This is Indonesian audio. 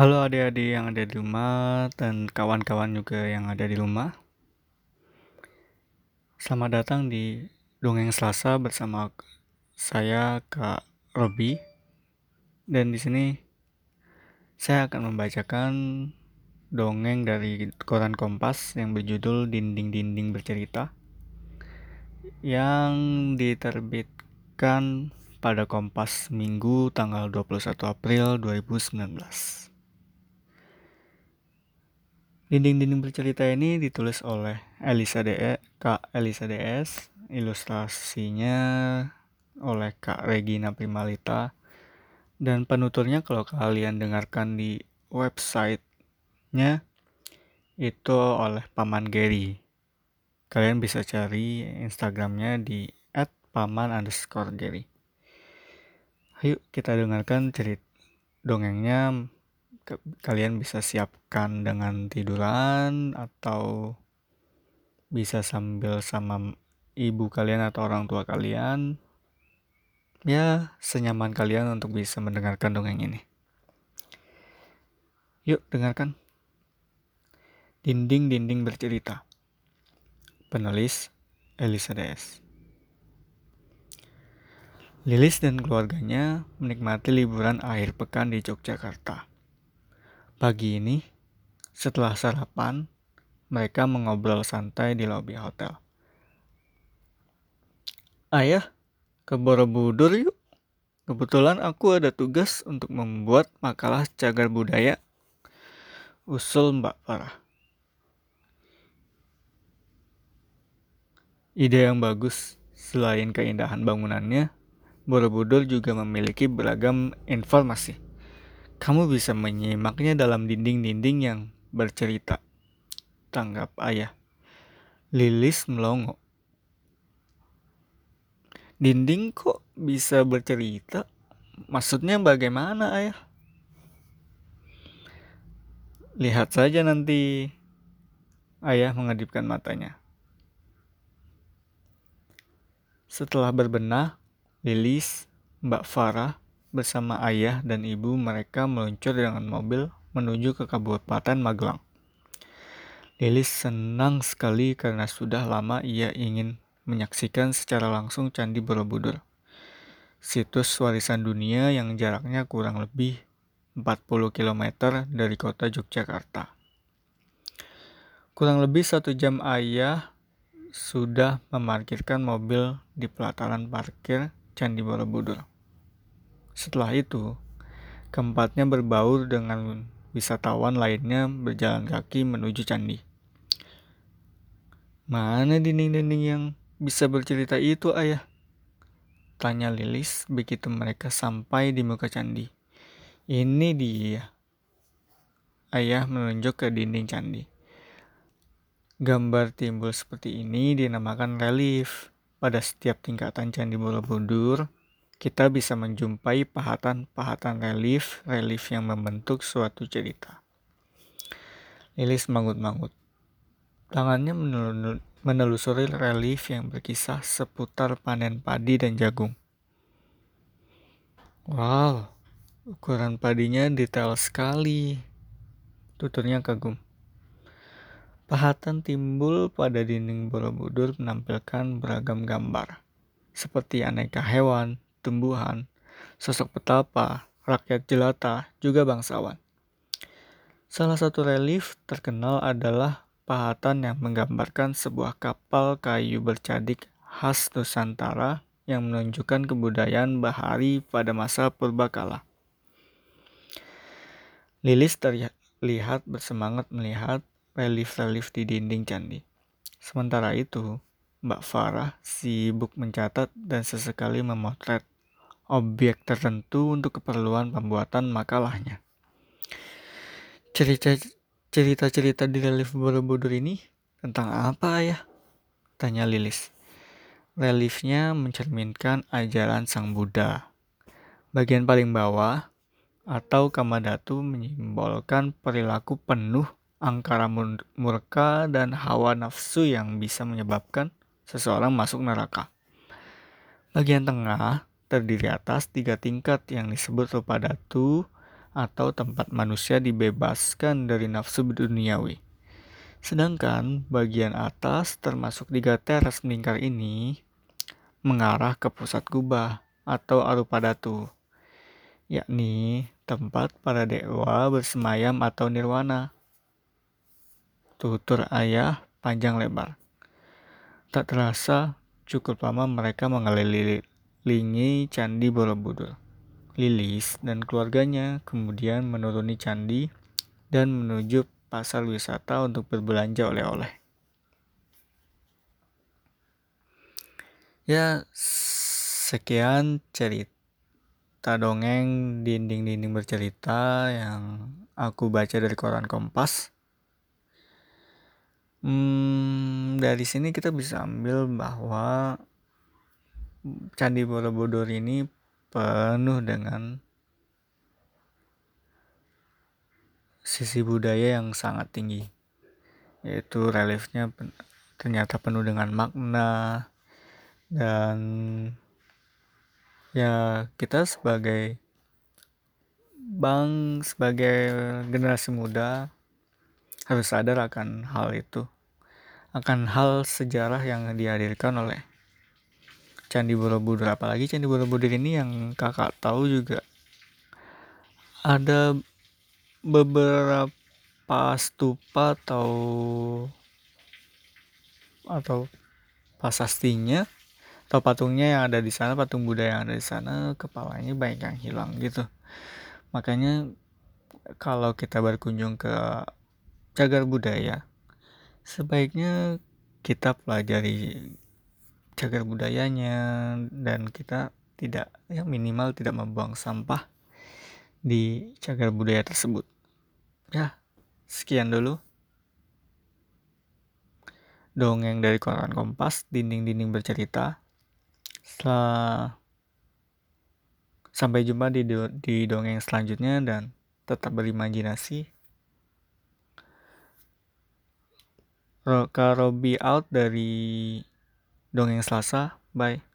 Halo adik-adik yang ada di rumah dan kawan-kawan juga yang ada di rumah. Selamat datang di Dongeng Selasa bersama saya Kak Robi. Dan di sini saya akan membacakan dongeng dari koran Kompas yang berjudul Dinding-dinding bercerita yang diterbitkan pada Kompas Minggu tanggal 21 April 2019. Dinding-dinding bercerita ini ditulis oleh Elisa DE, Kak Elisa DS, ilustrasinya oleh Kak Regina Primalita, dan penuturnya kalau kalian dengarkan di websitenya itu oleh Paman Gary. Kalian bisa cari Instagramnya di @paman underscore Gary. Ayo kita dengarkan cerita dongengnya kalian bisa siapkan dengan tiduran atau bisa sambil sama ibu kalian atau orang tua kalian. Ya senyaman kalian untuk bisa mendengarkan dongeng ini. Yuk dengarkan. Dinding-dinding bercerita. Penulis Elisa DS Lilis dan keluarganya menikmati liburan akhir pekan di Yogyakarta. Pagi ini, setelah sarapan, mereka mengobrol santai di lobi hotel. Ayah, ke Borobudur yuk. Kebetulan aku ada tugas untuk membuat makalah cagar budaya. Usul Mbak Farah. Ide yang bagus. Selain keindahan bangunannya, Borobudur juga memiliki beragam informasi kamu bisa menyimaknya dalam dinding-dinding yang bercerita. Tanggap ayah. Lilis melongo. Dinding kok bisa bercerita? Maksudnya bagaimana ayah? Lihat saja nanti. Ayah mengedipkan matanya. Setelah berbenah, Lilis, Mbak Farah, bersama ayah dan ibu mereka meluncur dengan mobil menuju ke Kabupaten Magelang. Lilis senang sekali karena sudah lama ia ingin menyaksikan secara langsung Candi Borobudur. Situs warisan dunia yang jaraknya kurang lebih 40 km dari kota Yogyakarta. Kurang lebih satu jam ayah sudah memarkirkan mobil di pelataran parkir Candi Borobudur. Setelah itu, keempatnya berbaur dengan wisatawan lainnya berjalan kaki menuju candi. Mana dinding-dinding yang bisa bercerita itu, ayah? Tanya Lilis begitu mereka sampai di muka candi. Ini dia. Ayah menunjuk ke dinding candi. Gambar timbul seperti ini dinamakan relief. Pada setiap tingkatan candi Borobudur, kita bisa menjumpai pahatan-pahatan relief-relief yang membentuk suatu cerita. Lilis mangut-mangut. Tangannya menelusuri relief yang berkisah seputar panen padi dan jagung. Wow, ukuran padinya detail sekali. Tuturnya kagum. Pahatan timbul pada dinding Borobudur menampilkan beragam gambar, seperti aneka hewan, tumbuhan, sosok petapa, rakyat jelata, juga bangsawan. Salah satu relief terkenal adalah pahatan yang menggambarkan sebuah kapal kayu bercadik khas Nusantara yang menunjukkan kebudayaan bahari pada masa purbakala. Lilis terlihat bersemangat melihat relief-relief di dinding candi. Sementara itu, Mbak Farah sibuk mencatat dan sesekali memotret objek tertentu untuk keperluan pembuatan makalahnya. Cerita-cerita di relief Borobudur ini tentang apa ya? Tanya Lilis. Reliefnya mencerminkan ajaran Sang Buddha. Bagian paling bawah atau kamadatu menyimbolkan perilaku penuh angkara murka dan hawa nafsu yang bisa menyebabkan seseorang masuk neraka. Bagian tengah terdiri atas tiga tingkat yang disebut rupa datu atau tempat manusia dibebaskan dari nafsu duniawi. Sedangkan bagian atas termasuk tiga teras melingkar ini mengarah ke pusat kubah atau arupadatu, yakni tempat para dewa bersemayam atau nirwana. Tutur ayah panjang lebar. Tak terasa cukup lama mereka mengelilingi Candi Borobudur. Lilis dan keluarganya kemudian menuruni candi dan menuju pasar wisata untuk berbelanja oleh-oleh. Ya, sekian cerita dongeng dinding-dinding bercerita yang aku baca dari koran Kompas. Hmm, dari sini kita bisa ambil bahwa Candi Borobudur ini penuh dengan sisi budaya yang sangat tinggi yaitu reliefnya ternyata penuh dengan makna dan ya kita sebagai bang sebagai generasi muda harus sadar akan hal itu akan hal sejarah yang dihadirkan oleh Candi Borobudur. Apalagi Candi Borobudur ini yang kakak tahu juga. Ada beberapa stupa atau atau pasastinya atau patungnya yang ada di sana patung Buddha yang ada di sana kepalanya banyak yang hilang gitu. Makanya kalau kita berkunjung ke cagar budaya sebaiknya kita pelajari cagar budayanya dan kita tidak yang minimal tidak membuang sampah di cagar budaya tersebut. Ya sekian dulu. Dongeng dari koran kompas dinding-dinding bercerita. Setelah sampai jumpa di, di dongeng selanjutnya dan tetap berimajinasi. Kak Robi out dari Dongeng Selasa. Bye.